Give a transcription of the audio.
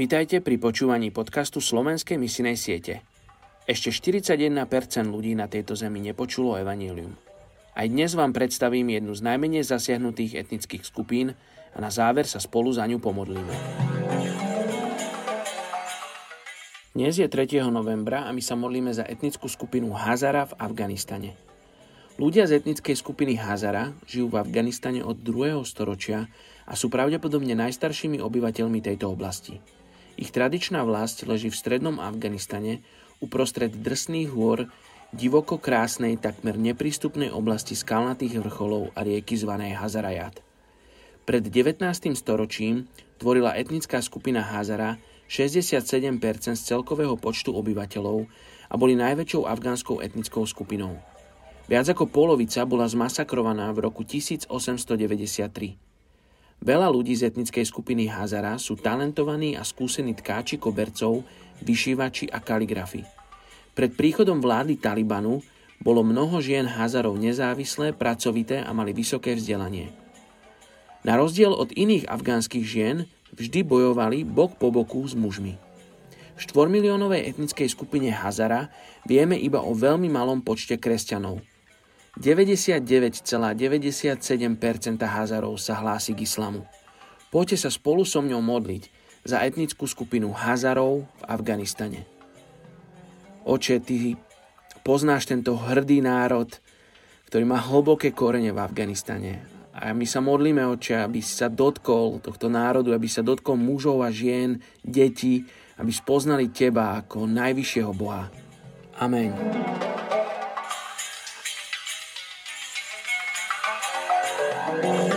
Vítajte pri počúvaní podcastu Slovenskej misinej siete. Ešte 41% ľudí na tejto zemi nepočulo evanílium. Aj dnes vám predstavím jednu z najmenej zasiahnutých etnických skupín a na záver sa spolu za ňu pomodlíme. Dnes je 3. novembra a my sa modlíme za etnickú skupinu Hazara v Afganistane. Ľudia z etnickej skupiny Hazara žijú v Afganistane od 2. storočia a sú pravdepodobne najstaršími obyvateľmi tejto oblasti. Ich tradičná vlast leží v strednom Afganistane uprostred drsných hôr divoko krásnej, takmer neprístupnej oblasti skalnatých vrcholov a rieky zvanej Hazarajat. Pred 19. storočím tvorila etnická skupina Hazara 67% z celkového počtu obyvateľov a boli najväčšou afgánskou etnickou skupinou. Viac ako polovica bola zmasakrovaná v roku 1893. Veľa ľudí z etnickej skupiny Hazara sú talentovaní a skúsení tkáči kobercov, vyšívači a kaligrafy. Pred príchodom vlády Talibanu bolo mnoho žien Hazarov nezávislé, pracovité a mali vysoké vzdelanie. Na rozdiel od iných afgánskych žien vždy bojovali bok po boku s mužmi. V 4 miliónovej etnickej skupine Hazara vieme iba o veľmi malom počte kresťanov – 99,97% Hazarov sa hlási k islamu. Poďte sa spolu so mňou modliť za etnickú skupinu Hazarov v Afganistane. Oče, ty poznáš tento hrdý národ, ktorý má hlboké korene v Afganistane. A my sa modlíme, oče, aby sa dotkol tohto národu, aby sa dotkol mužov a žien, detí, aby spoznali teba ako najvyššieho Boha. Amen. Thank you.